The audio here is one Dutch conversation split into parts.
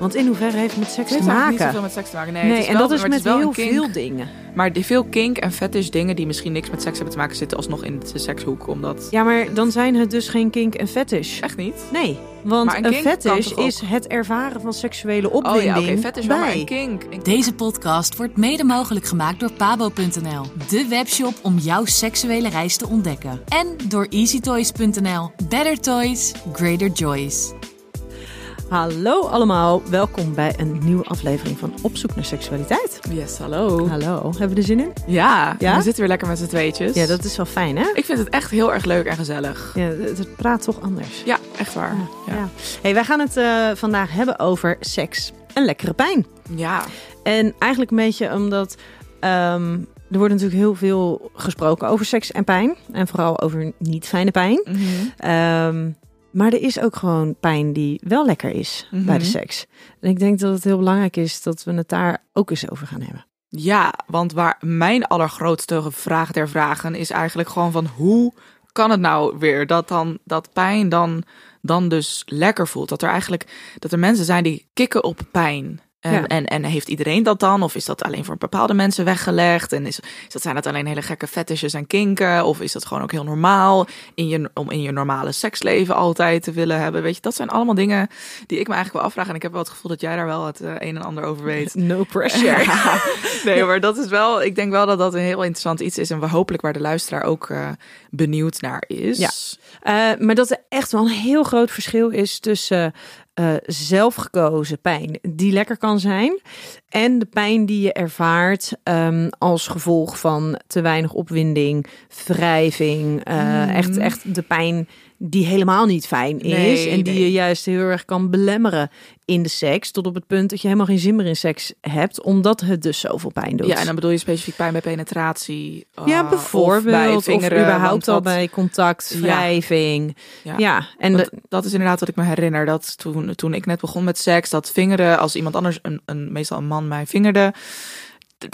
Want in hoeverre heeft het met seks Het te maken? niet zoveel met seks te maken. Nee, Nee, het is en wel- dat is met wel heel veel dingen. Maar die veel kink en fetish dingen die misschien niks met seks hebben te maken, zitten alsnog in de sekshoek. Omdat... Ja, maar dan zijn het dus geen kink en fetish. Echt niet? Nee, want Maar een fetish is het ervaren van seksuele Oh opwinding ja, oké, fetish wel, maar bij. een kink. Een- Deze podcast wordt mede mogelijk gemaakt door pabo.nl, de webshop om jouw seksuele reis te ontdekken. En door easytoys.nl. Better toys, greater joys. Hallo allemaal, welkom bij een nieuwe aflevering van Op zoek naar seksualiteit. Yes, hallo. Hallo, hebben we er zin in? Ja, Ja? we zitten weer lekker met z'n tweetjes. Ja, dat is wel fijn hè? Ik vind het echt heel erg leuk en gezellig. Ja, het, praat toch anders. Ja, echt waar. Ja. Ja. Hey, wij gaan het eh, vandaag hebben over seks en lekkere pijn. ja. En eigenlijk een beetje omdat ehm, er wordt natuurlijk heel veel gesproken over seks en pijn. En vooral over niet fijne pijn. Ehm, maar er is ook gewoon pijn die wel lekker is Mhm. bij de seks. En ik denk dat het heel belangrijk is dat we het daar ook eens over gaan hebben. Ja, want waar mijn allergrootste vraag der vragen is eigenlijk gewoon van hoe kan het nou weer dat dan dat pijn dan, dan dus lekker voelt? Dat er eigenlijk dat er mensen zijn die kikken op pijn. En, Ja. en, en heeft iedereen dat dan? Of is dat alleen voor bepaalde mensen weggelegd? En is, is dat, zijn dat alleen hele gekke fetishes en kinken? Of is dat gewoon ook heel normaal in je, om in je normale seksleven altijd te willen hebben? Weet je, dat zijn allemaal dingen die ik me eigenlijk wel afvraag. En ik heb wel het gevoel dat jij daar wel het eh, een en ander over weet. No pressure. Ja, nee, maar dat is wel. Ik denk wel dat dat een heel interessant iets is. En we hopelijk waar de luisteraar ook eh, benieuwd naar is. Ja. Eh, maar dat er echt wel een heel groot verschil is tussen eh, zelfgekozen pijn die lekker kan zijn. En de pijn die je ervaart ehm, als gevolg van te weinig opwinding, wrijving, eh, echt, echt de pijn die helemaal niet fijn is Nee, en die nee. je juist heel erg kan belemmeren in de seks tot op het punt dat je helemaal geen zin meer in seks hebt omdat het dus zoveel pijn doet. Ja, en dan bedoel je specifiek pijn bij penetratie. eh, Ja, of bijvoorbeeld. bij Of, vingeren, überhaupt al bij contact, wrijving. Ja. Ja, en de, dat is inderdaad wat ik me herinner. Dat toen, toen ik net begon met seks, dat vingeren, als iemand anders, een, een, meestal een man, mij vingerde.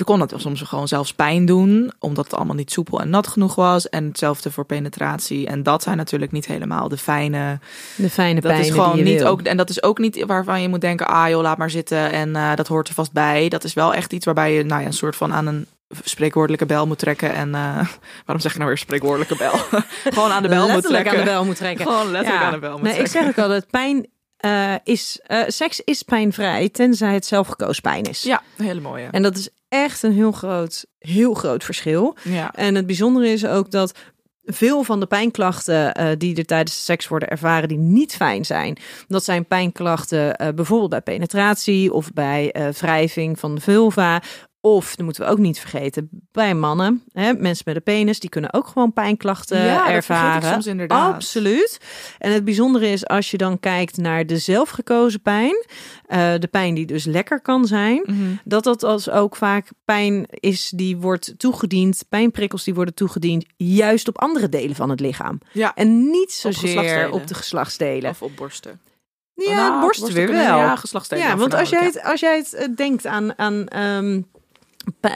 Kon dat soms gewoon zelfs pijn doen, omdat het allemaal niet soepel en nat genoeg was. En hetzelfde voor penetratie. En dat zijn natuurlijk niet helemaal de fijne de fijne Dat is gewoon niet ook, en dat is ook niet waarvan je moet denken, ah joh, laat maar zitten en eh, dat hoort er vast bij. Dat is wel echt iets waarbij je, nou ja, een soort van aan een spreekwoordelijke bel moet trekken. En eh, waarom zeg je nou weer spreekwoordelijke bel? gewoon aan de bel moet trekken. aan de bel moet trekken. Gewoon letterlijk Ja. aan de bel moet nee, ik zeg ook altijd, pijn eh, is, eh, seks is pijnvrij, tenzij het zelfgekozen pijn is. Ja, hele mooie. En dat is echt een heel groot, heel groot verschil. ja. En het bijzondere is ook dat veel van de pijnklachten eh, die er tijdens de seks worden ervaren, die niet fijn zijn. Dat zijn pijnklachten bijvoorbeeld bij penetratie of bij wrijving van de vulva. Of, dat moeten we ook niet vergeten, bij mannen. Hè, mensen met een penis, die kunnen ook gewoon pijnklachten Ja, dat ervaren. soms inderdaad. Absoluut. En het bijzondere is, als je dan kijkt naar de zelfgekozen pijn, eh, de pijn die dus lekker kan zijn, Mhm. dat dat als ook vaak pijn is die wordt toegediend, pijnprikkels die worden toegediend, juist op andere delen van het lichaam. ja. En niet zozeer op de geslachtsdelen. Of op borsten. ja, Nou, borsten weer wel. Ja, geslachtsdelen. Ja, want als jij het, als jij het eh, denkt aan, aan ehm,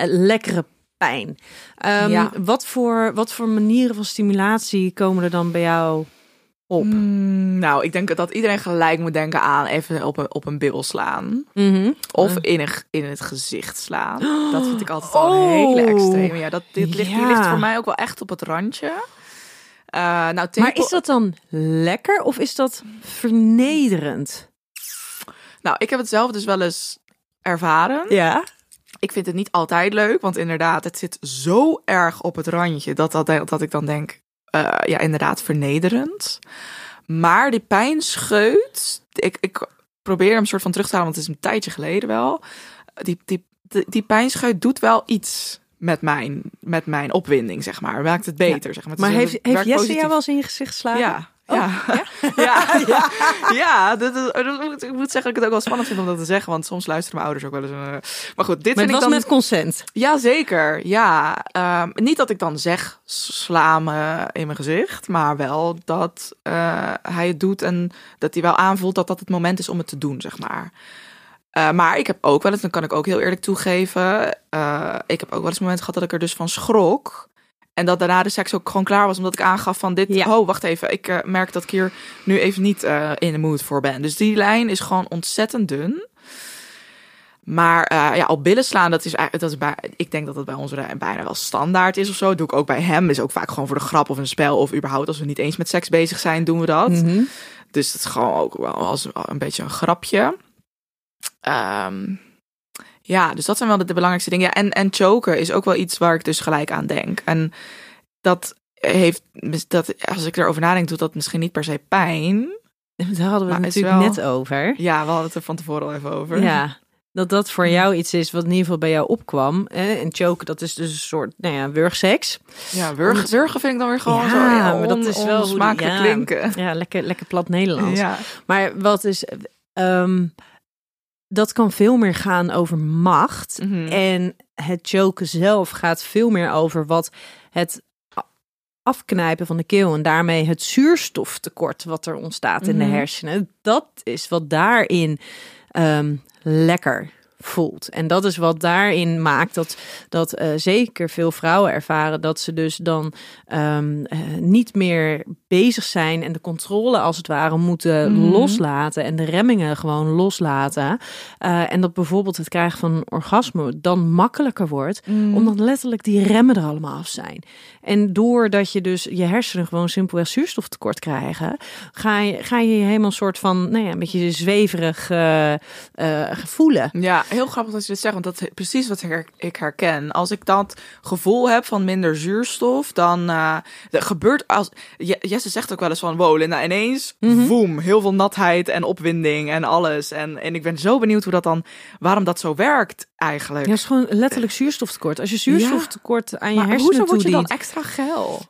lekkere pijn, ehm, Ja. wat, voor, wat voor manieren van stimulatie komen er dan bij jou op? Mm, nou, ik denk dat iedereen gelijk moet denken aan even op een, op een bil slaan. Mhm. Of in, een, in het gezicht slaan. Dat vind ik altijd al een Oh. hele extreme. Ja, dat, dit ligt, die Ja. ligt voor mij ook wel echt op het randje. Eh, nou, Maar is dat dan lekker of is dat vernederend? Nou, ik heb het zelf dus wel eens ervaren. Ja. Ik vind het niet altijd leuk, want inderdaad, het zit zo erg op het randje dat, dat, dat ik dan denk, eh, ja, inderdaad, vernederend. Maar die pijnscheut, ik, ik probeer hem soort van terug te halen, want het is een tijdje geleden wel. Die, die, die, die pijnscheut doet wel iets met mijn, met mijn opwinding, zeg maar. Maakt het beter, zeg maar. Het Maar heeft, heeft Jesse positief. jou wel eens in je gezicht geslagen? Ja. Ja. Ja. ja, ja, dat is, dat moet, ik moet zeggen dat ik het ook wel spannend vind om dat te zeggen, want soms luisteren mijn ouders ook wel eens. eh, maar goed, dit Maar vind ik was dan... met consent. Ja, zeker. Ja, Ehm, niet dat ik dan zeg sla me in mijn gezicht, maar wel dat eh, hij het doet en dat hij wel aanvoelt dat dat het moment is om het te doen, zeg maar. Eh, maar ik heb ook wel eens, dan kan ik ook heel eerlijk toegeven, ik heb ook wel eens momenten gehad dat ik er dus van schrok. En dat daarna de seks ook gewoon klaar was, omdat ik aangaf van dit, Ja. oh wacht even, ik eh, merk dat ik hier nu even niet eh, in de mood voor ben. Dus die lijn is gewoon ontzettend dun. Maar eh, ja, op billen slaan, dat is, eigenlijk- dat is bij, ik denk dat dat bij ons bijna wel standaard is of zo. Dat doe ik ook bij hem. Is ook vaak gewoon voor de grap of een spel. Of überhaupt als we niet eens met seks bezig zijn, doen we dat. Mhm. Dus dat is gewoon ook wel als een beetje een grapje. Ehm, ja, dus dat zijn wel de, de belangrijkste dingen. Ja, en, en choken is ook wel iets waar ik dus gelijk aan denk. En dat heeft, dat, als ik erover nadenk, doet dat misschien niet per se pijn. Daar hadden we het natuurlijk wel- net over. Ja, we hadden het er van tevoren al even over. Ja, dat dat voor jou iets is wat in ieder geval bij jou opkwam. Hè? En choken, dat is dus een soort, nou ja, wurgseks. Ja, wurgen, wurgen vind ik dan weer gewoon Ja, zo ja, maar dat is wel smakelijk ja. klinken. Ja, lekker, lekker plat Nederlands. Ja. Maar wat is... ehm, dat kan veel meer gaan over macht. Mhm. En het choken zelf gaat veel meer over wat het afknijpen van de keel en daarmee het zuurstoftekort wat er ontstaat in de Mhm. hersenen. Dat is wat daarin ehm, lekker voelt. En dat is wat daarin maakt dat, dat eh, zeker veel vrouwen ervaren dat ze dus dan ehm, eh, niet meer bezig zijn en de controle als het ware moeten Mhm. loslaten en de remmingen gewoon loslaten. Eh, en dat bijvoorbeeld het krijgen van een orgasme dan makkelijker wordt, Mhm. omdat letterlijk die remmen er allemaal af zijn. En doordat je dus je hersenen gewoon simpelweg zuurstoftekort krijgen, ga je ga je je helemaal soort van, nou ja, een beetje zweverig eh, eh, voelen. Ja, heel grappig dat je dit zegt, want dat is precies wat ik herken. Als ik dat gevoel heb van minder zuurstof, dan er gebeurt als Je- Jesse zegt ook wel eens van, wow, Linda, ineens, Mhm. boem, heel veel natheid en opwinding en alles. En, en ik ben zo benieuwd hoe dat dan, waarom dat zo werkt eigenlijk. Ja, het is gewoon letterlijk zuurstoftekort. Als je zuurstoftekort aan je maar hersenen hoezo word je dan toedient- extra geil?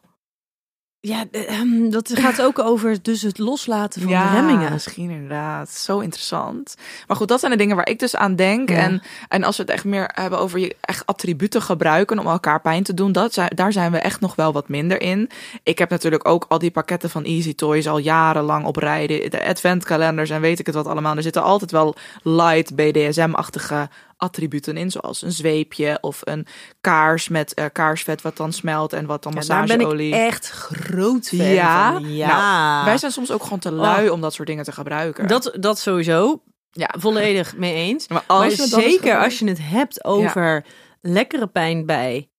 Ja, eh, ehm, dat gaat ook over dus het loslaten van de remmingen. misschien inderdaad. Zo interessant. Maar goed, dat zijn de dingen waar ik dus aan denk. Ja. En, en als we het echt meer hebben over je echt attributen gebruiken om elkaar pijn te doen, dat zijn, daar zijn we echt nog wel wat minder in. Ik heb natuurlijk ook al die pakketten van Easy Toys al jarenlang op rijden. De adventkalenders en weet ik het wat allemaal. Er zitten altijd wel light BDSM-achtige attributen in, zoals een zweepje of een kaars met eh, kaarsvet wat dan smelt en wat dan Ja, daar ben massageolie. ik echt groot fan Ja? van. Ja, Nou, Wij zijn soms ook gewoon te lui om dat soort dingen te gebruiken. dat, dat sowieso. ja, Volledig mee eens. Maar als zeker als je het hebt over lekkere pijn bij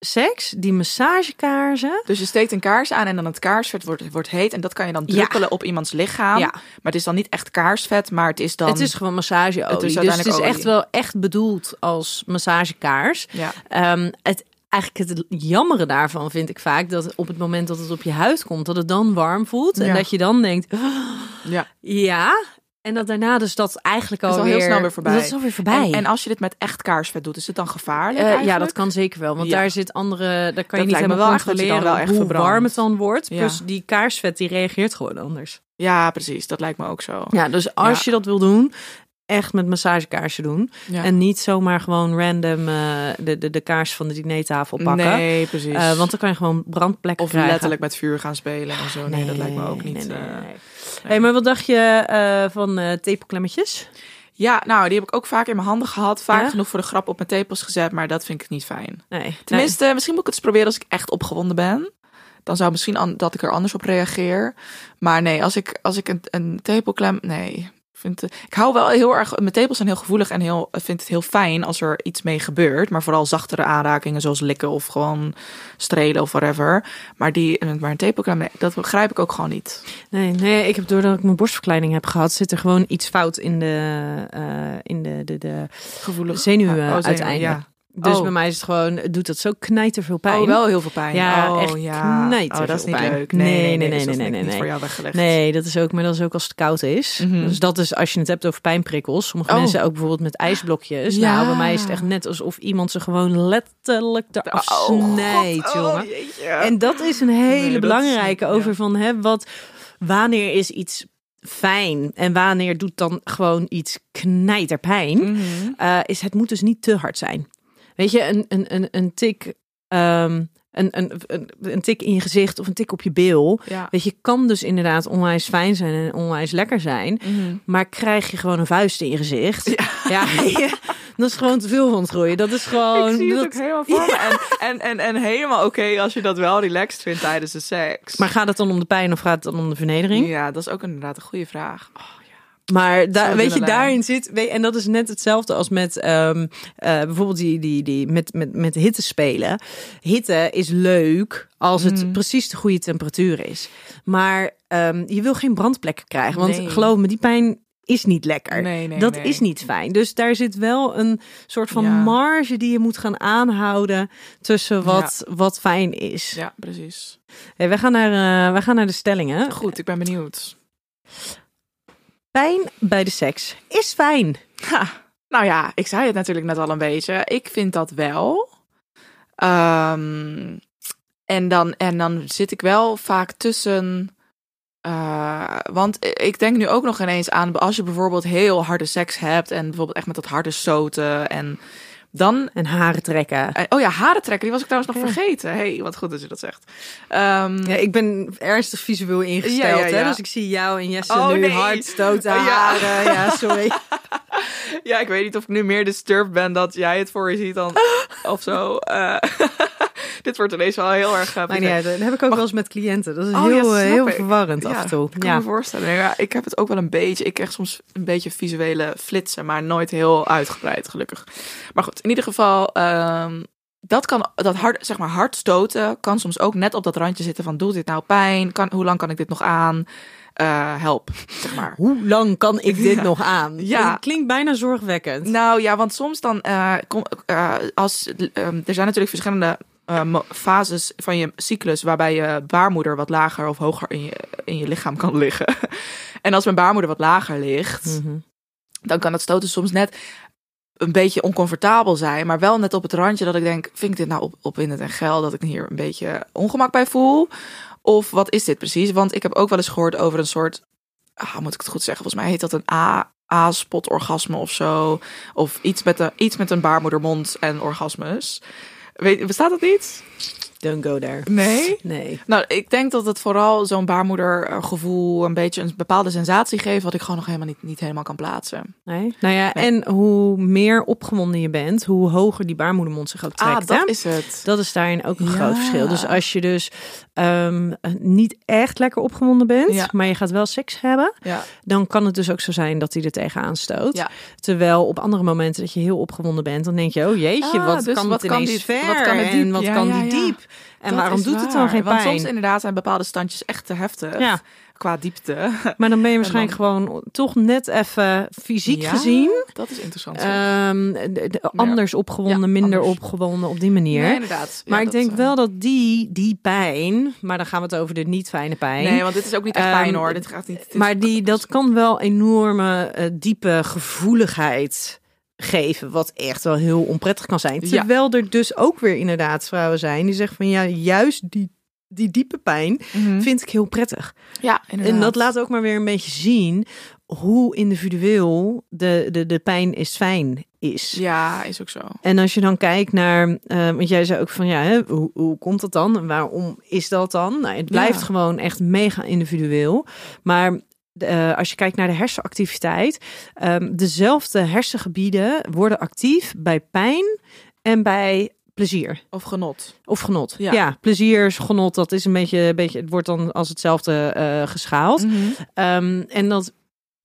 seks, die massagekaarsen. Dus je steekt een kaars aan en dan het kaarsvet wordt, wordt heet. En dat kan je dan Ja. druppelen op iemands lichaam. Ja. Maar het is dan niet echt kaarsvet, maar het is dan... Het is gewoon massageolie. Het is dus het is echt wel echt bedoeld als massagekaars. Ja. Ehm, het, eigenlijk het jammere daarvan vind ik vaak dat op het moment dat het op je huid komt, dat het dan warm voelt. En Ja. dat je dan denkt, ja. ja. En dat daarna dus dat eigenlijk is al heel snel weer voorbij. Dat is alweer voorbij. En, en als je dit met echt kaarsvet doet, is het dan gevaarlijk Eh, ja, dat kan zeker wel. Want Ja. daar zit andere. Daar kan Dat je niet helemaal wel dat controleren wel echt hoe warm het dan wordt. Ja. Plus die kaarsvet die reageert gewoon anders. Ja, precies. Dat lijkt me ook zo. Ja, dus als Ja. je dat wil doen, echt met massagekaarsen doen. Ja. En niet zomaar gewoon random eh, de, de, de kaars van de dinertafel pakken. Nee, precies. Eh, want dan kan je gewoon brandplekken of krijgen. letterlijk met vuur gaan spelen en zo. Nee, dat lijkt me ook niet. Nee, nee, eh, nee. Hey, maar wat dacht je eh, van eh tepelklemmetjes? Ja, nou, die heb ik ook vaak in mijn handen gehad. Vaak Ja? genoeg voor de grap op mijn tepels gezet, maar dat vind ik niet fijn. Nee. Tenminste, misschien moet ik het eens proberen als ik echt opgewonden ben. Dan zou misschien dat ik er anders op reageer. Maar nee, als ik, als ik een, een tepelklem... Nee, vind, ik hou wel heel erg. Mijn tepels zijn heel gevoelig en heel, ik vind het heel fijn als er iets mee gebeurt. Maar vooral zachtere aanrakingen, zoals likken of gewoon strelen of whatever. Maar die, maar een tepelcrème, dat begrijp ik ook gewoon niet. Nee, nee, ik heb doordat ik mijn borstverkleining heb gehad, zit er gewoon iets fout in de, eh, in de, de, de Gevoelig. zenuwen Oh, zenuwen, uiteindelijk. ja. Dus Oh. bij mij is het gewoon, doet dat zo knijterveel pijn. Oh, wel heel veel pijn. Ja, oh, echt ja. knijter Oh, dat is veel niet pijn. leuk. Nee, Nee, nee, nee, nee. nee, dus dat is nee, denk ik nee, niet nee. voor jou weggelegd. Nee, dat is ook, maar dat is ook als het koud is. Mhm. Dus dat is als je het hebt over pijnprikkels. Sommige Oh. mensen ook bijvoorbeeld met ijsblokjes. Ja. Nou, bij mij is het echt net alsof iemand ze gewoon letterlijk eraf snijdt, jongen. Oh. En dat is een hele Nee, belangrijke is- over ja. van hè, wat, wanneer is iets fijn en wanneer doet dan gewoon iets knijterpijn. Eh, is het moet dus niet te hard zijn. Weet je, een, een, een, een tik. ehm, een, een, een, een tik in je gezicht of een tik op je bil. Ja. Weet je, kan dus inderdaad onwijs fijn zijn en onwijs lekker zijn. Mhm. Maar krijg je gewoon een vuist in je gezicht. Ja, dat is gewoon te veel van het groeien. Dat is gewoon. ik zie het ook helemaal voor me. En, en, en, en helemaal oké als je dat wel relaxed vindt tijdens de seks. Maar gaat het dan om de pijn of gaat het dan om de vernedering? ja, dat is ook inderdaad een goede vraag. Oh, Maar daar, weet je, daarin zit, weet, en dat is net hetzelfde als met ehm, eh, bijvoorbeeld die, die, die met, met, met hitte spelen. Hitte is leuk als het Mhm. precies de goede temperatuur is. Maar ehm, je wil geen brandplekken krijgen, want Nee. geloof me, die pijn is niet lekker. Nee, nee, dat nee. is niet fijn. Dus daar zit wel een soort van Ja. marge die je moet gaan aanhouden tussen wat, wat fijn is. Ja, precies. Hey, we, gaan naar, eh, we gaan naar de stellingen. Goed, ik ben benieuwd. Pijn bij de seks is fijn. Ha, nou ja, ik zei het natuurlijk net al een beetje. Ik vind dat wel. Ehm, en, dan, en dan zit ik wel vaak tussen. eh, want ik denk nu ook nog ineens aan als je bijvoorbeeld heel harde seks hebt en bijvoorbeeld echt met dat harde stoten en dan En haren trekken. eh, Oh ja, haren trekken, die was ik trouwens nog Ja. vergeten. hey, wat goed dat je dat zegt. Ehm, Ja, ik ben ernstig visueel ingesteld, Ja, ja, ja. Hè? dus ik zie jou en Jesse Oh, nu nee. hard stoten Oh, ja. haren. Ja, sorry. Ja, ik weet niet of ik nu meer disturbed ben dat jij het voor je ziet dan of zo. Eh, dit wordt ineens wel heel erg. Uh, Maar. Dat heb ik ook wel eens met cliënten. Dat is Oh, heel, ja, heel verwarrend af Ja, en toe. Ik kan Ja. me voorstellen. Ja, ik heb het ook wel een beetje. Ik krijg soms een beetje visuele flitsen, maar nooit heel uitgebreid, gelukkig. Maar goed, in ieder geval. ehm, dat kan, dat hard, zeg maar hard stoten, kan soms ook net op dat randje zitten van, doet dit nou pijn? Kan, hoe lang kan ik dit nog aan? Eh, help, zeg maar. Hoe lang kan ik dit Ja. nog aan? Ja. Dat klinkt bijna zorgwekkend. Nou ja, want soms dan, eh, kom, eh, als, ehm, er zijn natuurlijk verschillende eh, fases van je cyclus waarbij je baarmoeder wat lager of hoger in je, in je lichaam kan liggen. en als mijn baarmoeder wat lager ligt, Mhm. dan kan het stoten soms net een beetje oncomfortabel zijn, maar wel net op het randje dat ik denk, vind ik dit nou op, opwindend en geil dat ik hier een beetje ongemak bij voel? Of wat is dit precies? Want ik heb ook wel eens gehoord over een soort, ah, moet ik het goed zeggen? Volgens mij heet dat een A, A-spot orgasme of zo. Of iets met, een, iets met een baarmoedermond en orgasmes. Weet, bestaat dat niet? Don't go there. Nee. Nee. Nou, ik denk dat het vooral zo'n baarmoedergevoel een beetje een bepaalde sensatie geeft, wat ik gewoon nog helemaal niet, niet helemaal kan plaatsen. nee. Nou ja, Nee. en hoe meer opgewonden je bent, hoe hoger die baarmoedermond zich ook trekt. ah, dat hè? is het. Dat is daarin ook een Ja. groot verschil. Dus als je dus ehm, niet echt lekker opgewonden bent, Ja. maar je gaat wel seks hebben, Ja. dan kan het dus ook zo zijn dat hij er tegenaan stoot. Terwijl op andere momenten dat je heel opgewonden bent, dan denk je, oh jeetje, Ah, wat dus kan wat het kan die- ver wat kan het en diep? wat Ja, kan die diep? En Dat waarom doet het dan geen Want pijn? soms inderdaad zijn bepaalde standjes echt te heftig. Ja. Qua diepte. Maar dan ben je waarschijnlijk gewoon toch net even fysiek Ja, gezien Dat is interessant. ehm, de- de- anders opgewonden, Ja, minder anders. opgewonden op die manier. nee, inderdaad. Maar ik denk eh, wel dat die, die pijn, maar dan gaan we het over de niet fijne pijn. Nee, want dit is ook niet echt Ehm, pijn hoor. Dit gaat niet. dit Maar die, dat kan wel enorme eh, diepe gevoeligheid geven, wat echt wel heel onprettig kan zijn. Ja. Terwijl er dus ook weer inderdaad vrouwen zijn die zeggen van ja, juist die, die diepe pijn Mhm. vind ik heel prettig. Ja, inderdaad. En dat laat ook maar weer een beetje zien hoe individueel de, de, de pijn is fijn is. Ja, is ook zo. En als je dan kijkt naar, eh, want jij zei ook van ja, hè, hoe, hoe komt dat dan? En waarom is dat dan? Nou, het blijft Ja. gewoon echt mega individueel. Maar eh, als je kijkt naar de hersenactiviteit, ehm, dezelfde hersengebieden worden actief bij pijn en bij plezier Of genot. of genot. Ja, Ja. plezier, genot, dat is een beetje, een beetje, het wordt dan als hetzelfde eh, geschaald. Mhm. Ehm, en dat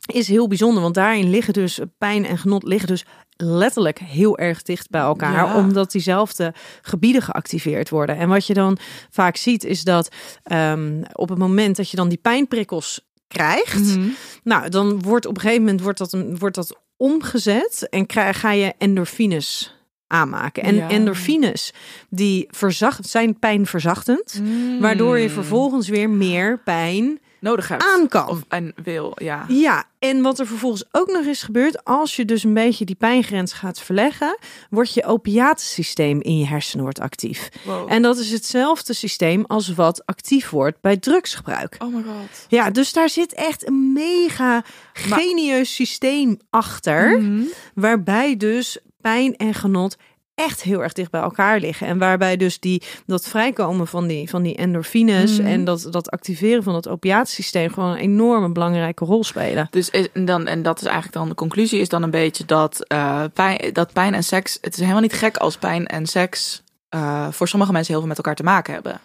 is heel bijzonder, want daarin liggen dus pijn en genot liggen dus letterlijk heel erg dicht bij elkaar, Ja. omdat diezelfde gebieden geactiveerd worden. En wat je dan vaak ziet, is dat ehm, op het moment dat je dan die pijnprikkels krijgt, Mhm. nou, dan wordt op een gegeven moment wordt dat, een, wordt dat omgezet en krijg, ga je endorfines aanmaken. En Ja. endorfines die verzacht, zijn pijnverzachtend, waardoor je Mm. vervolgens weer meer pijn nodig hebt. aan kan. Of, en wil, ja. Ja, en wat er vervolgens ook nog is gebeurd, als je dus een beetje die pijngrens gaat verleggen, wordt je opiatensysteem in je hersenen wordt actief. Wow. En dat is hetzelfde systeem als wat actief wordt bij drugsgebruik. oh my god. Ja, dus daar zit echt een mega genieus systeem achter, Mhm. waarbij dus pijn en genot echt heel erg dicht bij elkaar liggen. En waarbij dus die, dat vrijkomen van die, van die endorfines Mhm. en dat, dat activeren van het opiatensysteem gewoon een enorme belangrijke rol spelen. Dus is, en dan, en dat is eigenlijk dan de conclusie is dan een beetje dat, eh, pijn, dat pijn en seks. Het is helemaal niet gek als pijn en seks eh, voor sommige mensen heel veel met elkaar te maken hebben.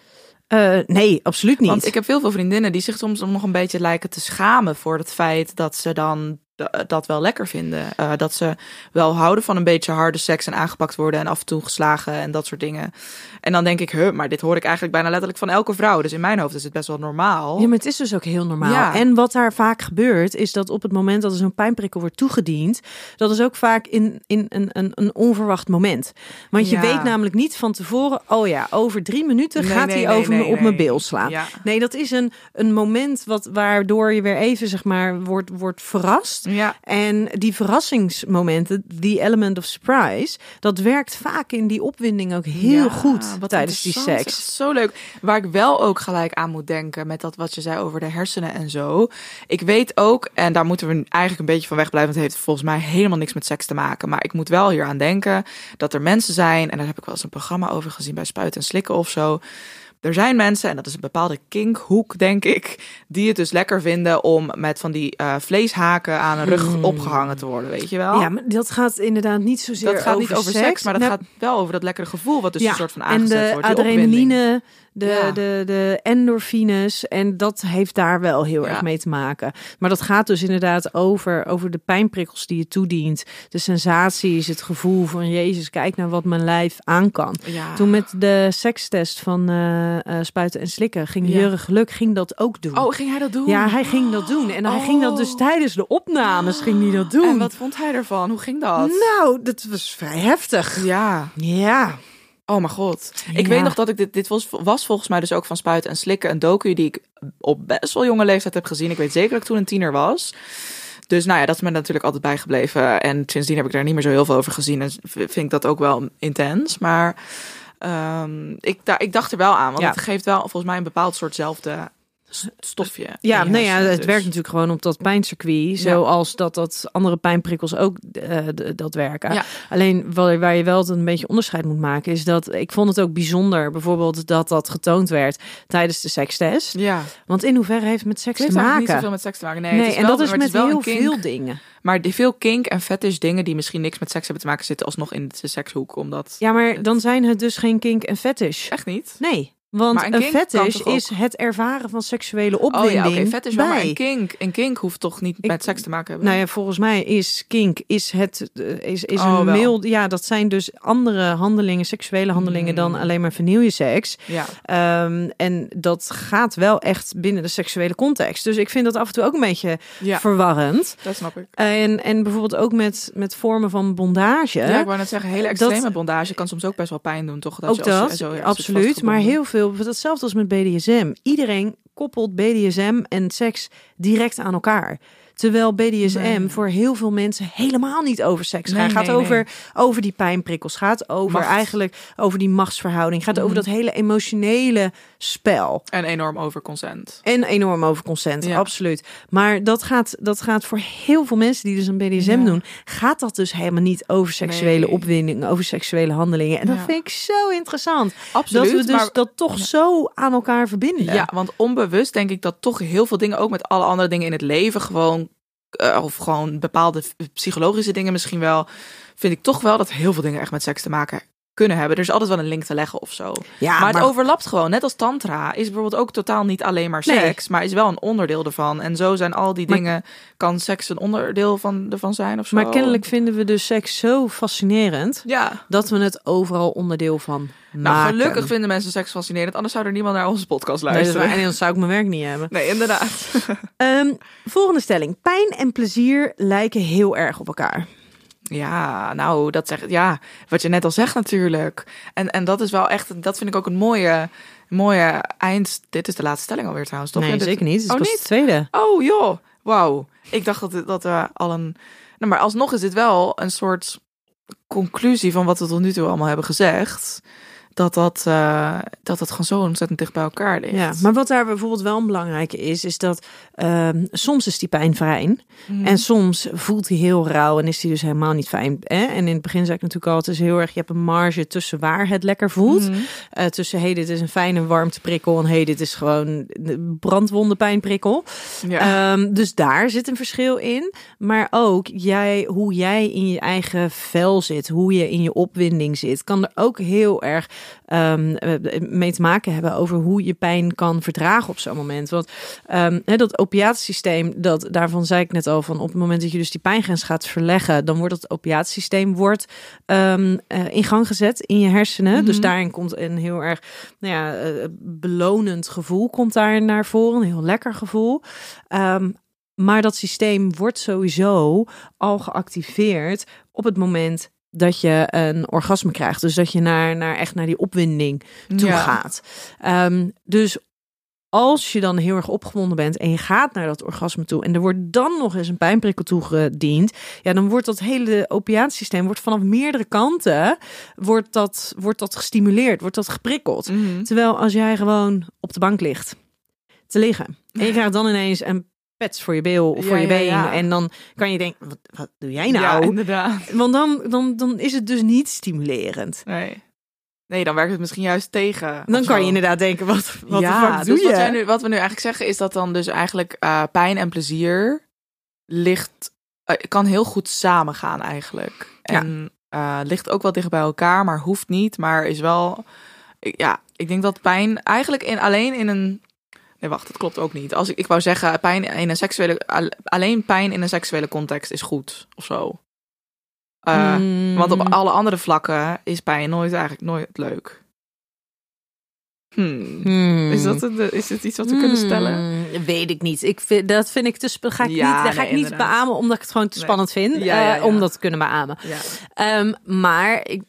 Eh, nee, absoluut niet. Want ik heb veel veel vriendinnen die zich soms nog een beetje lijken te schamen voor het feit dat ze dan dat wel lekker vinden. Eh, dat ze wel houden van een beetje harde seks en aangepakt worden en af en toe geslagen en dat soort dingen. En dan denk ik, huh, maar dit hoor ik eigenlijk bijna letterlijk van elke vrouw. Dus in mijn hoofd is het best wel normaal. Ja, maar het is dus ook heel normaal. Ja. En wat daar vaak gebeurt, is dat op het moment dat er zo'n pijnprikkel wordt toegediend, dat is ook vaak in, in een, een, een onverwacht moment. Want je Ja. weet namelijk niet van tevoren, oh ja, over drie minuten Nee, gaat nee, hij nee, over me op mijn nee. bil slaan. Ja. Nee, dat is een, een moment wat, waardoor je weer even, zeg maar, wordt, wordt verrast. Ja. En die verrassingsmomenten, die element of surprise, dat werkt vaak in die opwinding ook heel Ja, goed wat tijdens die seks. Zo leuk. Waar ik wel ook gelijk aan moet denken met dat wat je zei over de hersenen en zo. Ik weet ook, en daar moeten we eigenlijk een beetje van wegblijven, want het heeft volgens mij helemaal niks met seks te maken. Maar ik moet wel hier aan denken dat er mensen zijn, en daar heb ik wel eens een programma over gezien bij Spuiten en Slikken of zo. Er zijn mensen, en dat is een bepaalde kinkhoek, denk ik, die het dus lekker vinden om met van die eh, vleeshaken aan een rug opgehangen te worden, weet je wel? Hmm. Ja, maar dat gaat inderdaad niet zozeer dat gaat over niet over seks, maar dat Nou, gaat wel over dat lekkere gevoel wat dus een soort van en aangezet de wordt. die adrenaline, de, Ja. de, de endorfines. En dat heeft daar wel heel Ja. erg mee te maken. Maar dat gaat dus inderdaad over, over de pijnprikkels die je toedient. De sensaties, het gevoel van Jezus, kijk naar wat mijn lijf aan kan. Ja. Toen met de sekstest van eh, eh, spuiten en slikken ging. Jurre Geluk ging dat ook doen. Oh, ging hij dat doen? ja, hij ging dat doen. En hij ging dat dus Oh. tijdens de opnames ging hij dat doen. En wat vond hij ervan? Hoe ging dat? Nou, dat was vrij heftig. Ja. Ja. Oh mijn god. Ik Ja. weet nog dat ik dit, dit was, was volgens mij dus ook van Spuiten en Slikken. Een docu die ik op best wel jonge leeftijd heb gezien. Ik weet zeker dat ik toen een tiener was. Dus nou ja, dat is me natuurlijk altijd bijgebleven. En sindsdien heb ik daar niet meer zo heel veel over gezien. En vind ik dat ook wel intens. Maar ehm, ik, daar, ik dacht er wel aan. Want Ja. het geeft wel volgens mij een bepaald soortzelfde s- stofje. Ja, nee, ja, het Dus- werkt natuurlijk gewoon op dat pijncircuit. Zoals dat, dat andere pijnprikkels ook eh, dat werken. Ja. Alleen waar, waar je wel een beetje onderscheid moet maken... is dat ik vond het ook bijzonder bijvoorbeeld dat dat getoond werd tijdens de sekstest. Ja. Want in hoeverre heeft het met seks te maken? niet zoveel met seks te maken. Nee, Nee, het is en wel, dat is met heel kink. veel dingen. Maar die veel kink en fetish dingen die misschien niks met seks hebben te maken, zitten alsnog in de sekshoek. Omdat Ja, maar Het- dan zijn het dus geen kink en fetish. echt niet. Nee, want Maar een een, fetish ook? is het ervaren van seksuele Oh opwinding ja, oké, fetish wel, maar bij. een kink, een kink hoeft toch niet Ik- met seks te maken hebben? Nou ja, volgens mij is kink is het eh, is, is Oh, een mild. Ja, dat zijn dus andere handelingen, seksuele handelingen dan Hmm. alleen maar seks. Ja. Ehm, en dat gaat wel echt binnen de seksuele context. Dus ik vind dat af en toe ook een beetje Ja, verwarrend. dat snap ik. En, en bijvoorbeeld ook met, met vormen van bondage. Ja, ik wou net zeggen, hele Dat- extreme bondage kan soms ook best wel pijn doen, toch? ook je als- dat, zo absoluut. Maar heel veel, hetzelfde als met BDSM. Iedereen koppelt BDSM en seks direct aan elkaar. Terwijl BDSM Nee. voor heel veel mensen helemaal niet over seks Nee, gaat. gaat nee, over, over die pijnprikkels. Gaat over Macht. eigenlijk over die machtsverhouding. Gaat over Mhm. dat hele emotionele spel. En enorm over consent. En enorm over consent, Ja. absoluut. Maar dat gaat, dat gaat voor heel veel mensen die dus een BDSM Ja. doen, gaat dat dus helemaal niet over seksuele opwinding, over seksuele handelingen. En dat vind ik zo interessant. Absoluut. dat we dus maar, dat toch zo aan elkaar verbinden. ja, want onbewust denk ik dat toch heel veel dingen, ook met alle andere dingen in het leven, gewoon, eh, of gewoon bepaalde psychologische dingen misschien wel, vind ik toch wel dat heel veel dingen echt met seks te maken kunnen hebben. Er is altijd wel een link te leggen of zo. Ja, maar, het overlapt gewoon. Net als tantra is bijvoorbeeld ook totaal niet alleen maar Nee. seks, maar is wel een onderdeel ervan. En zo zijn al die Maar- dingen. Kan seks een onderdeel van ervan zijn of zo? Maar kennelijk vinden we dus seks zo fascinerend Ja. dat we het overal onderdeel van Nou, gelukkig vinden mensen seks fascinerend. Anders zou er niemand naar onze podcast Nee, luisteren. waar. en dan zou ik mijn werk niet hebben. Nee, inderdaad. Ehm, volgende stelling. Pijn en plezier lijken heel erg op elkaar. Ja, nou, dat zegt ja, wat je net al zegt natuurlijk. En, en dat is wel echt, dat vind ik ook een mooie, mooie eind. Dit is de laatste stelling alweer trouwens, toch? nee, dit- zeker niet. Het is Oh, niet? de tweede. Oh joh, wauw. Ik dacht dat, dat we al een. Nou, maar alsnog is dit wel een soort conclusie van wat we tot nu toe allemaal hebben gezegd. Dat dat, eh, dat het gewoon zo ontzettend dicht bij elkaar ligt. Ja, maar wat daar bijvoorbeeld wel een belangrijke is, is dat ehm, soms is die pijn fijn. Mhm. En soms voelt hij heel rauw en is hij dus helemaal niet fijn. Hè? En in het begin zei ik natuurlijk al, het is heel erg, je hebt een marge tussen waar het lekker voelt. Mhm. Eh, tussen, hey, dit is een fijne warmteprikkel en hey, dit is gewoon een brandwonde pijnprikkel. Ja. Ehm, dus daar zit een verschil in. Maar ook jij, hoe jij in je eigen vel zit, hoe je in je opwinding zit, kan er ook heel erg eh, mee te maken hebben over hoe je pijn kan verdragen op zo'n moment. Want ehm, dat opiaatsysteem, dat, daarvan zei ik net al, van op het moment dat je dus die pijngrens gaat verleggen, dan wordt het opiaatsysteem wordt, ehm, eh, in gang gezet in je hersenen. Mhm. Dus daarin komt een heel erg nou ja, eh, belonend gevoel komt daar naar voren, een heel lekker gevoel. Maar dat systeem wordt sowieso al geactiveerd op het moment dat je een orgasme krijgt. Dus dat je naar, naar echt naar die opwinding toe Ja. gaat. Ehm, dus als je dan heel erg opgewonden bent en je gaat naar dat orgasme toe en er wordt dan nog eens een pijnprikkel toegediend, ja, dan wordt dat hele opiaatsysteem wordt vanaf meerdere kanten wordt dat, wordt dat gestimuleerd, wordt dat geprikkeld. Mhm. Terwijl als jij gewoon op de bank ligt te liggen en je krijgt dan ineens een pets voor je bil of Ja, voor je been ja. en dan kan je denken, wat, wat doe jij Ja, nou? inderdaad. Want dan, dan, dan is het dus niet stimulerend. Nee. Nee, dan werkt het misschien juist tegen. Dan kan je inderdaad denken, wat, wat ja, de fuck doe dus je? Wat, nu, wat we nu eigenlijk zeggen is dat dan dus eigenlijk eh, pijn en plezier ligt, eh, kan heel goed samengaan eigenlijk. En eh, ligt ook wel dicht bij elkaar, maar hoeft niet. Maar is wel, ik- ja, ik denk dat pijn eigenlijk in, alleen in een, nee wacht, dat klopt ook niet. Als ik, ik wou zeggen, pijn in een seksuele, al- alleen pijn in een seksuele context is goed of zo. Eh, Mm. Want op alle andere vlakken is pijn nooit eigenlijk nooit leuk. Hmm. Hmm. Is, dat het, is het iets wat we kunnen stellen? Hmm, weet ik niet. Ik vind, dat vind ik sp- ga ik Ja, niet, dat ga nee, ik niet beamen omdat ik het gewoon te Nee. spannend vind Ja, ja, eh, om dat te kunnen beamen. Ehm, maar ik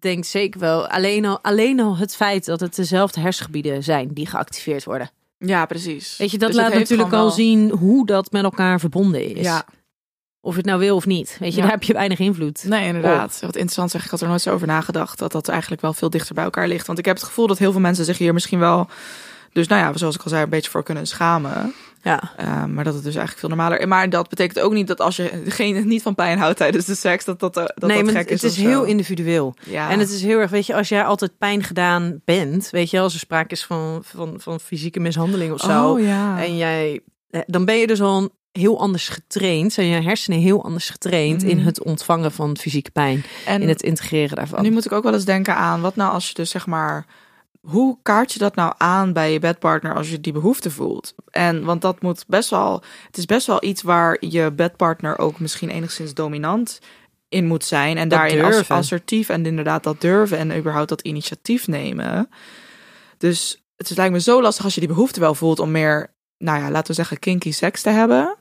denk zeker wel alleen al, alleen al het feit dat het dezelfde hersengebieden zijn die geactiveerd worden. Ja, precies. Weet je, dat Dus laat natuurlijk al wel- zien hoe dat met elkaar verbonden is. Ja, Of je het nou wil of niet. Weet je, Ja. daar heb je weinig invloed. nee, inderdaad. Wat interessant zeg, ik had er nooit zo over nagedacht dat dat eigenlijk wel veel dichter bij elkaar ligt. Want ik heb het gevoel dat heel veel mensen zich hier misschien wel, dus nou ja, zoals ik al zei, een beetje voor kunnen schamen. Ja. Eh, maar dat het dus eigenlijk veel normaler Maar dat betekent ook niet dat als je degene niet van pijn houdt tijdens de seks, dat dat, eh, dat, nee, dat gek het is. is of zo. heel individueel. Ja. En het is heel erg, weet je, als jij altijd pijn gedaan bent, weet je, als er sprake is van, van, van fysieke mishandeling of zo, Oh ja. en jij, eh, dan ben je dus al een- heel anders getraind, zijn je hersenen heel anders getraind in Mhm. het ontvangen van fysieke pijn, en in het integreren daarvan. Nu moet ik ook wel eens denken aan wat nou als je dus zeg maar. Hoe kaart je dat nou aan bij je bedpartner als je die behoefte voelt? En want dat moet best wel. Het is best wel iets waar je bedpartner ook misschien enigszins dominant in moet zijn. En Dat daarin durven. assertief en inderdaad dat durven en überhaupt dat initiatief nemen. Dus het is, lijkt me zo lastig als je die behoefte wel voelt om meer, nou ja, laten we zeggen, kinky seks te hebben.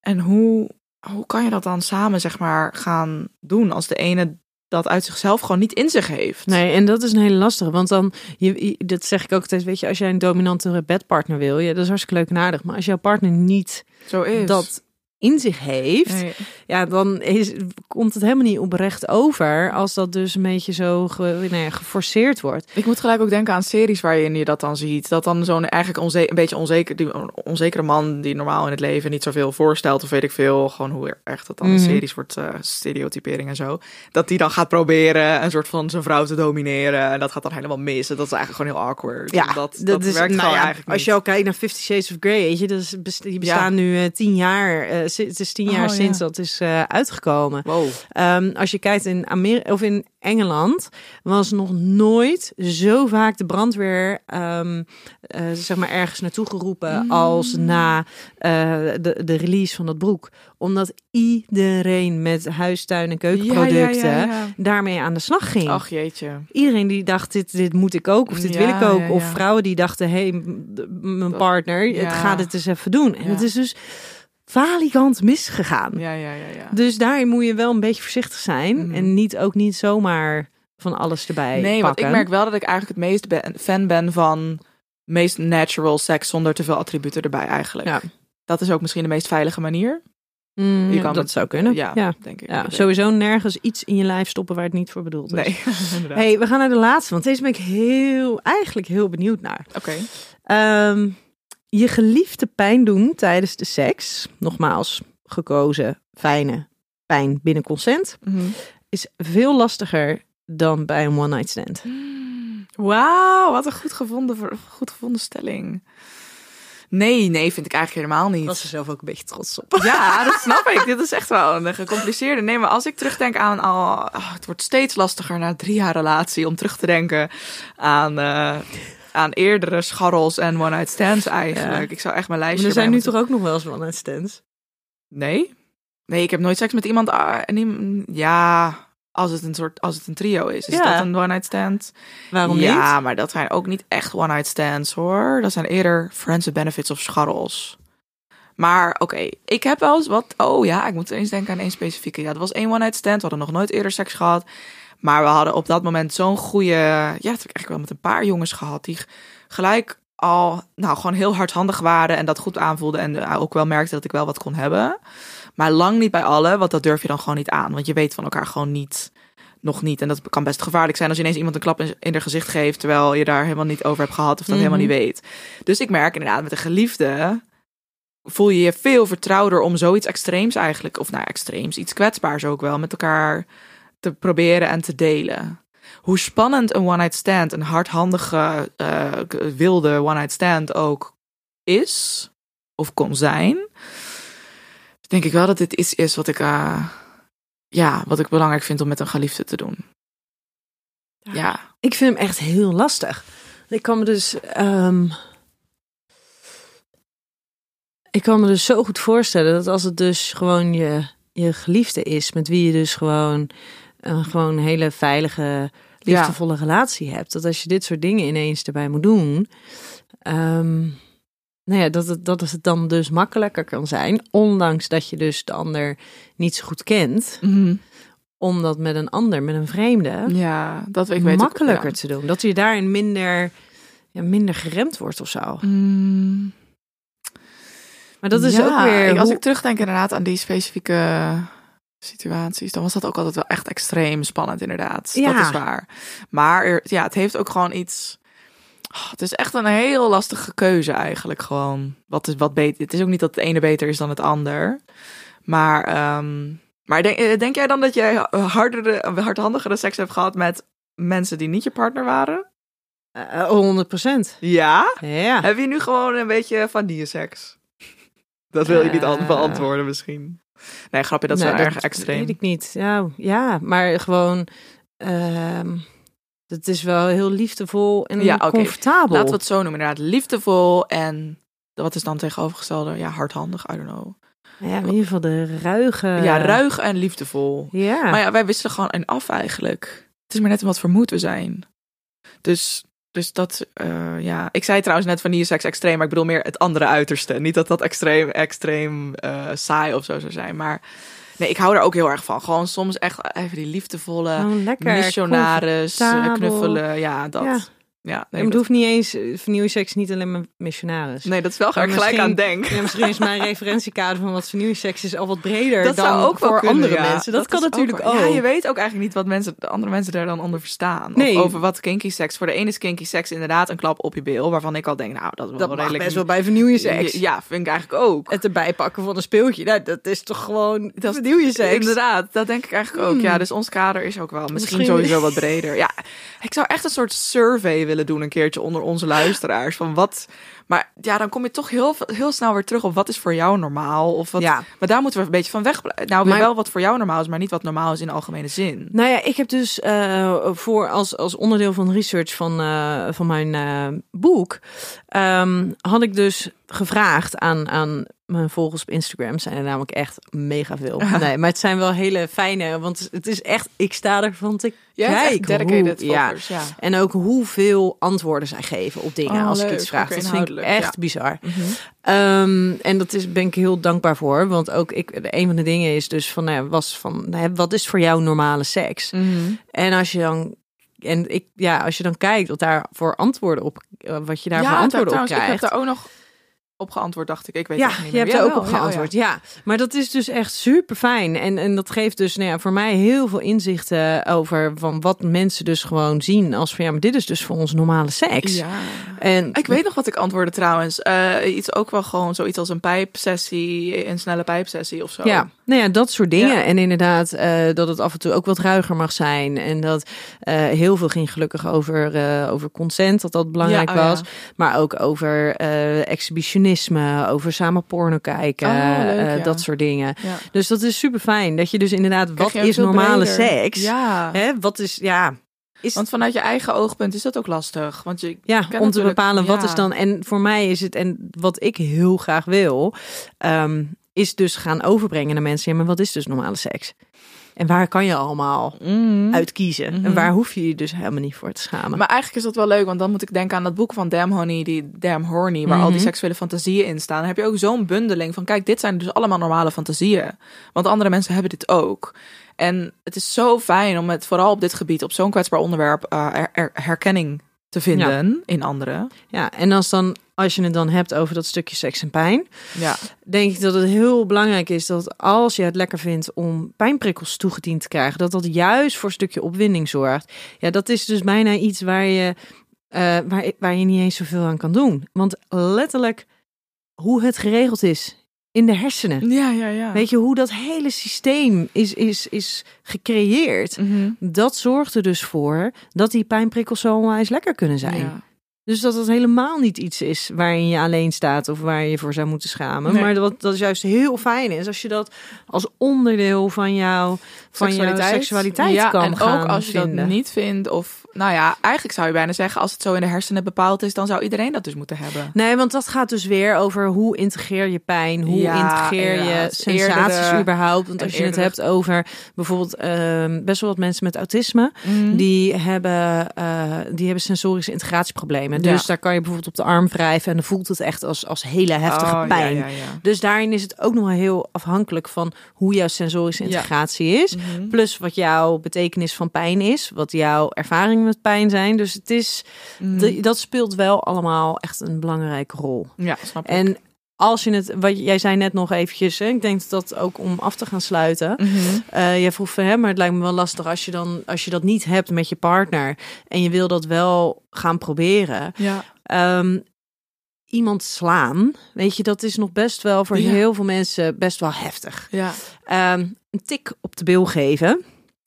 En hoe, hoe kan je dat dan samen, zeg maar, gaan doen als de ene dat uit zichzelf gewoon niet in zich heeft? Nee, en dat is een hele lastige. Want dan, je, je- dat zeg ik ook altijd, weet je, als jij een dominantere bedpartner wil, ja, dat is hartstikke leuk en aardig. Maar als jouw partner niet Zo is. dat in zich heeft, Nee. ja, dan is, komt het helemaal niet oprecht over als dat dus een beetje zo ge, nou ja, geforceerd wordt. Ik moet gelijk ook denken aan series waarin je dat dan ziet. Dat dan zo'n eigenlijk onze, een beetje onzeker, die onzekere man die normaal in het leven niet zoveel voorstelt, of weet ik veel, gewoon hoe erg dat dan in Mhm. series wordt, eh, stereotypering en zo. Dat die dan gaat proberen een soort van zijn vrouw te domineren. En dat gaat dan helemaal mis. En dat is eigenlijk gewoon heel awkward. Ja, dat, dat, dat is werkt nou gewoon ja, eigenlijk Als je al kijkt naar Fifty Shades of Grey, weet je, dus best- die bestaan nu eh, tien jaar, si- het is tien jaar Oh, ja. sinds dat is eh, uitgekomen. Wow. Ehm, als je kijkt in Amerika of in Engeland, was nog nooit zo vaak de brandweer ehm, eh, zeg maar ergens naartoe geroepen Mm. als na eh, de, de release van dat broek. Omdat iedereen met huistuin- en keukenproducten Ja, ja, ja, ja. daarmee aan de slag ging. Ach jeetje. Iedereen die dacht, dit, dit moet ik ook, of dit wil ik ook. ja, ja. Of vrouwen die dachten, hé, hey, mijn partner, ja. het gaat het eens even doen. En Ja. het is dus valikant misgegaan. Ja, ja, ja, ja. Dus daarin moet je wel een beetje voorzichtig zijn. Mhm. En niet ook niet zomaar van alles erbij Nee, want ik merk wel dat ik eigenlijk het meest ben, fan ben van meest natural seks zonder te veel attributen erbij eigenlijk. Ja. Dat is ook misschien de meest veilige manier. Mm, Je kan dat het- zou kunnen. Ja, Ja, denk ik. ja. Sowieso nergens iets in je lijf stoppen waar het niet voor bedoeld is. Nee. Hey, we gaan naar de laatste, want deze ben ik heel, eigenlijk heel benieuwd naar. Oké. Ehm, je geliefde pijn doen tijdens de seks, nogmaals, gekozen, fijne pijn binnen consent, Mhm. is veel lastiger dan bij een one-night stand. Wauw, wat een goed gevonden, goed gevonden stelling. Nee, nee, vind ik eigenlijk helemaal niet. Was er zelf ook een beetje trots op. Ja, dat snap ik. Dit is echt wel een gecompliceerde. Nee, maar als ik terugdenk aan al... oh, het wordt steeds lastiger na drie jaar relatie om terug te denken aan, eh, aan eerdere scharrels en one-night stands eigenlijk. Ja. Ik zou echt mijn Maar lijstje er zijn nu toch ook nog wel eens one-night stands? Nee? Nee, ik heb nooit seks met iemand... ah, ja, als het een soort... Als het een trio is. Is Ja. dat een one-night stand? Waarom ja, niet? maar dat zijn ook niet echt one-night stands hoor. Dat zijn eerder friends with benefits of scharrels. Maar oké, ik heb wel eens wat... Oh ja, ik moet eens denken aan één specifieke. Ja, dat was één one-night stand. We hadden nog nooit eerder seks gehad. Maar we hadden op dat moment zo'n goede... Ja, dat heb ik eigenlijk wel met een paar jongens gehad. Die gelijk al, nou, gewoon heel hardhandig waren. En dat goed aanvoelden. En eh, ook wel merkte dat ik wel wat kon hebben. Maar lang niet bij allen, want dat durf je dan gewoon niet aan. Want je weet van elkaar gewoon niet nog niet. En dat kan best gevaarlijk zijn als je ineens iemand een klap in, in haar gezicht geeft, terwijl je daar helemaal niet over hebt gehad of dat Mhm. helemaal niet weet. Dus ik merk inderdaad met een geliefde voel je je veel vertrouwder om zoiets extreems eigenlijk, of nou extreems, iets kwetsbaars ook wel, met elkaar te proberen en te delen. Hoe spannend een one-night stand, een hardhandige, eh, wilde one-night stand ook is, of kon zijn, denk ik wel dat dit iets is wat ik, eh, ja, wat ik belangrijk vind om met een geliefde te doen. Ja. Ik vind hem echt heel lastig. Ik kan me dus. ehm, ik kan me dus zo goed voorstellen dat als het dus gewoon je, je geliefde is, met wie je dus gewoon een gewoon hele veilige, liefdevolle relatie hebt, dat als je dit soort dingen ineens erbij moet doen, ehm, nou ja, dat het, dat het dan dus makkelijker kan zijn, ondanks dat je dus de ander niet zo goed kent, Mhm. om dat met een ander, met een vreemde, Ja, dat ik weet ook- makkelijker ja. te doen. Dat je daarin minder, ja, minder geremd wordt of zo. Mm, Maar dat is ja, ook weer. Als hoe- ik terugdenk inderdaad aan die specifieke situaties, dan was dat ook altijd wel echt extreem spannend inderdaad. Ja. Dat is waar. Maar er- ja, het heeft ook gewoon iets... Oh, het is echt een heel lastige keuze eigenlijk gewoon. Wat is wat beter? Het is ook niet dat het ene beter is dan het ander. Maar, ehm, maar denk, eh, denk jij dan dat jij hardere, hardhandigere seks hebt gehad met mensen die niet je partner waren? Eh, 100 procent. Ja? Ja. Heb je nu gewoon een beetje vanille-seks? Dat wil je niet Eh. an- beantwoorden misschien. Nee, grapje, dat is wel erg extreem. Weet ik niet. Ja, ja maar gewoon. ehm het is wel heel liefdevol en Ja, oké. comfortabel. Laten we het zo noemen, inderdaad. Liefdevol en wat is dan tegenovergestelde? Ja, hardhandig, I don't know. Ja, in ieder geval de ruige. ja, ruig en liefdevol. Ja. Maar ja, wij wisselen gewoon een af eigenlijk. Het is maar net wat voor moed we zijn. Dus, dus dat, eh, ja. Ik zei trouwens net vanille seks extreem, maar ik bedoel meer het andere uiterste. Niet dat dat extreem, extreem eh, saai of zo zou zijn. Maar nee, ik hou er ook heel erg van. Gewoon soms echt even die liefdevolle lekker. missionaris, eh, knuffelen. Ja, dat. Ja. Ja, nee, het dat, hoeft niet eens. eh, Vernieuwingsseks niet alleen maar missionaris. nee, dat is wel waar ik gelijk aan denk. Ja, misschien is mijn referentiekader van wat vernieuwingsseks is al wat breder Dat dan zou ook wel voor kunnen, andere ja. mensen. Dat, kan natuurlijk ook. Ja, je weet ook eigenlijk niet wat mensen, de andere mensen daar dan onder verstaan. Nee. Of over wat kinky seks. Voor de ene is kinky seks inderdaad een klap op je bil, waarvan ik al denk, nou, dat is wel dat redelijk. best wel bij vernieuwingsseks. Ja, vind ik eigenlijk ook. Het erbij pakken van een speeltje, nou, dat is toch gewoon Dat vernieuwingsseks. Inderdaad, dat denk ik eigenlijk ook. Ja, dus ons kader is ook wel misschien, Misschien- sowieso wat breder. Ja, ik zou echt een soort survey willen doen een keertje onder onze luisteraars. Van wat, maar ja, dan kom je toch heel, heel snel weer terug op wat is voor jou normaal. Of wat, Ja. Maar daar moeten we een beetje van weg. Nou, Maar- wel wat voor jou normaal is, maar niet wat normaal is in algemene zin. Nou ja, ik heb dus eh, voor als, als onderdeel van research van, eh, van mijn eh, boek, ehm, had ik dus gevraagd aan, aan mijn volgers op Instagram. Zijn er namelijk echt mega veel. Nee, maar het zijn wel hele fijne, want het is echt, ik sta ervan te Ja, kijken. hoe, ja, ja. En ook hoeveel antwoorden zij geven op dingen Oh, als ik leuk. iets vraag. Dat vind ik echt ja. bizar. Mhm. Ehm, en dat is, ben ik heel dankbaar voor. Want ook ik, een van de dingen is dus van, nou was van, nou wat is voor jou normale seks? Mhm. En als je dan, en ik, ja, als je dan kijkt wat daar voor antwoorden op, eh, wat je daar voor antwoorden op trouwens, ik heb daar ook nog op geantwoord, dacht ik. Ik weet Ja, het niet je meer. hebt er ook Jawel, op ja, oh ja. geantwoord. Ja, maar dat is dus echt super fijn. En, en dat geeft dus nou ja, voor mij heel veel inzichten over van wat mensen dus gewoon zien als van ja, maar dit is dus voor ons normale seks. Ja. En Ik weet nog wat ik antwoordde trouwens. Eh, iets ook wel gewoon zoiets als een pijpsessie, een snelle pijpsessie of zo. Ja, nou ja, dat soort dingen. Ja. En inderdaad, eh, dat het af en toe ook wat ruiger mag zijn. En dat eh, heel veel ging gelukkig over, over consent, dat dat belangrijk Ja, oh ja. was. Maar ook over eh, over samen porno kijken, Oh, leuk, eh, ja. dat soort dingen. Ja. Dus dat is super fijn. Dat je dus inderdaad, wat Krijg is normale breder. seks? Ja. Hè, wat is, ja... Is, Want vanuit je eigen oogpunt is dat ook lastig. Want je ja, om te bepalen wat ja. is dan. En voor mij is het, en wat ik heel graag wil, ehm, is dus gaan overbrengen naar mensen. Ja, maar wat is dus normale seks? En waar kan je allemaal Mhm. uit kiezen? En Mhm. waar hoef je je dus helemaal niet voor te schamen? Maar eigenlijk is dat wel leuk, want dan moet ik denken aan dat boek van Damn Honey, die Damn Horny, waar al die Mhm. seksuele fantasieën in staan. Dan heb je ook zo'n bundeling van, kijk, dit zijn dus allemaal normale fantasieën. Want andere mensen hebben dit ook. En het is zo fijn om het vooral op dit gebied, op zo'n kwetsbaar onderwerp, eh, er- er- herkenning te vinden in anderen. Ja, en als, dan, als je het dan hebt over dat stukje seks en pijn, Ja, denk ik dat het heel belangrijk is dat als je het lekker vindt om pijnprikkels toegediend te krijgen, dat dat juist voor een stukje opwinding zorgt. Ja, dat is dus bijna iets waar je, eh, waar, waar je niet eens zoveel aan kan doen. Want letterlijk hoe het geregeld is in de hersenen. ja, ja. ja. Weet je hoe dat hele systeem is, is, is gecreëerd? Mhm. Dat zorgt er dus voor dat die pijnprikkels zo onwijs lekker kunnen zijn. Ja. Dus dat het helemaal niet iets is waarin je alleen staat of waar je voor zou moeten schamen. Nee. Maar wat dat is juist heel fijn is als je dat als onderdeel van jou van jouw seksualiteit ja, kan en gaan ook als je vinden. dat niet vindt, of nou ja, eigenlijk zou je bijna zeggen, als het zo in de hersenen bepaald is, dan zou iedereen dat dus moeten hebben. Nee, want dat gaat dus weer over hoe integreer je pijn, hoe Ja, integreer je sensaties Eerdere- überhaupt. Want als je het hebt over bijvoorbeeld ehm, best wel wat mensen met autisme, Mhm. die hebben, eh, die hebben sensorische integratieproblemen. Ja. Dus daar kan je bijvoorbeeld op de arm wrijven en dan voelt het echt als, als hele heftige Oh, pijn. Dus daarin is het ook nog heel afhankelijk van hoe jouw sensorische integratie is. Mhm. Plus wat jouw betekenis van pijn is, wat jouw met pijn zijn. Dus het is, Mhm. de- dat speelt wel allemaal echt een belangrijke rol. Ja, snap ik. En als je het, wat jij zei net nog eventjes, hè, ik denk dat dat ook om af te gaan sluiten. Mhm. Eh, jij vroeg van hè, maar het lijkt me wel lastig als je dan, als je dat niet hebt met je partner en je wil dat wel gaan proberen. Ja. Ehm, iemand slaan, weet je, dat is nog best wel voor Ja. heel veel mensen best wel heftig. Ja. Ehm, een tik op de bil geven,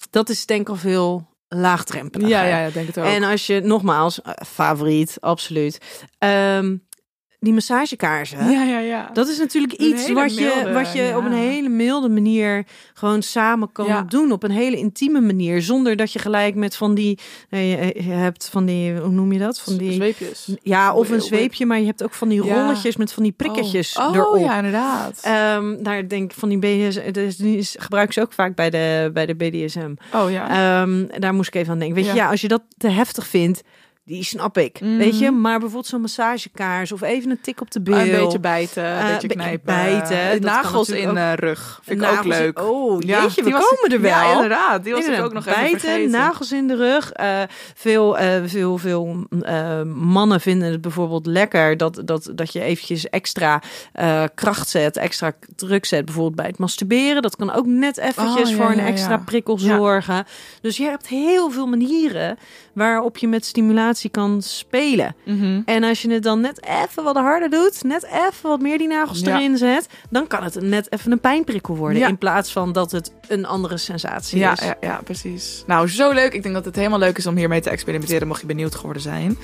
dat is denk ik al veel laagdrempeliger. Ja, ja, ja, denk het ook. En als je, nogmaals, eh, favoriet, absoluut. Ehm, die massagekaarsen. ja, ja, ja. Dat is natuurlijk iets wat je, milde, wat je ja. op een hele milde manier gewoon samen kan Ja. doen. Op een hele intieme manier. Zonder dat je gelijk met van die, nee, je, hebt van die, hoe noem je dat? Van die, zweepjes. ja, of een zweepje, maar je hebt ook van die Ja. rolletjes met van die prikketjes oh. erop. Oh, ja, inderdaad. Ehm, daar denk ik van die BDSM, dus die gebruiken ze ook vaak bij de, bij de BDSM. oh ja. Ehm, daar moest ik even aan denken. Weet je, ja, als je dat te heftig vindt, die snap ik. Mhm. Weet je, maar bijvoorbeeld zo'n massagekaars of even een tik op de bil. een beetje bijten, een Eh, beetje be- knijpen. bijten, Nagels in natuurlijk eh, rug. Vind ik ook in- leuk. Oh, Ja, jeetje, we komen er wel. Ja, inderdaad. Die was ik Inderdaad, ook nog even bijten, vergeten. nagels in de rug. Eh, veel, veel, veel mannen vinden het bijvoorbeeld lekker dat, dat, dat je eventjes extra kracht zet, extra druk zet, bijvoorbeeld bij het masturberen. Dat kan ook net eventjes Oh, ja, voor een extra prikkel zorgen. Dus je hebt heel veel manieren waarop je met sensatie kan spelen. Mhm. En als je het dan net even wat harder doet, net even wat meer die nagels Ja. erin zet, dan kan het net even een pijnprikkel worden. Ja. In plaats van dat het een andere sensatie Ja, is. ja, ja, precies. Nou, zo leuk. Ik denk dat het helemaal leuk is om hiermee te experimenteren, mocht je benieuwd geworden zijn.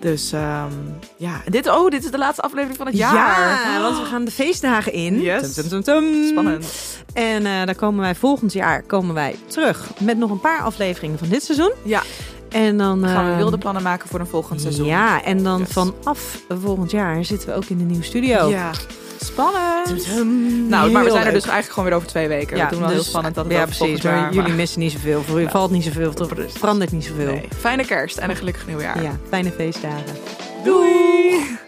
Dus ehm, ja, dit, oh, dit is de laatste aflevering van het jaar. Ja, want we gaan de feestdagen in. Yes. Tum, tum, tum, tum. Spannend. En eh dan komen wij volgend jaar komen wij terug met nog een paar afleveringen van dit seizoen. Ja, En dan gaan we eh, wilde plannen maken voor een volgend seizoen. Ja, en dan Yes. vanaf volgend jaar zitten we ook in de nieuwe studio. Ja. Spannend. Nou, maar we zijn er dus eigenlijk gewoon weer over twee weken. we doen wel dus- heel spannend dat het ja, precies. Maar jullie missen niet zoveel. Voor je valt niet zoveel. Het verandert niet zoveel. Nee. Fijne kerst en een gelukkig nieuwjaar. Ja, fijne feestdagen. Doei.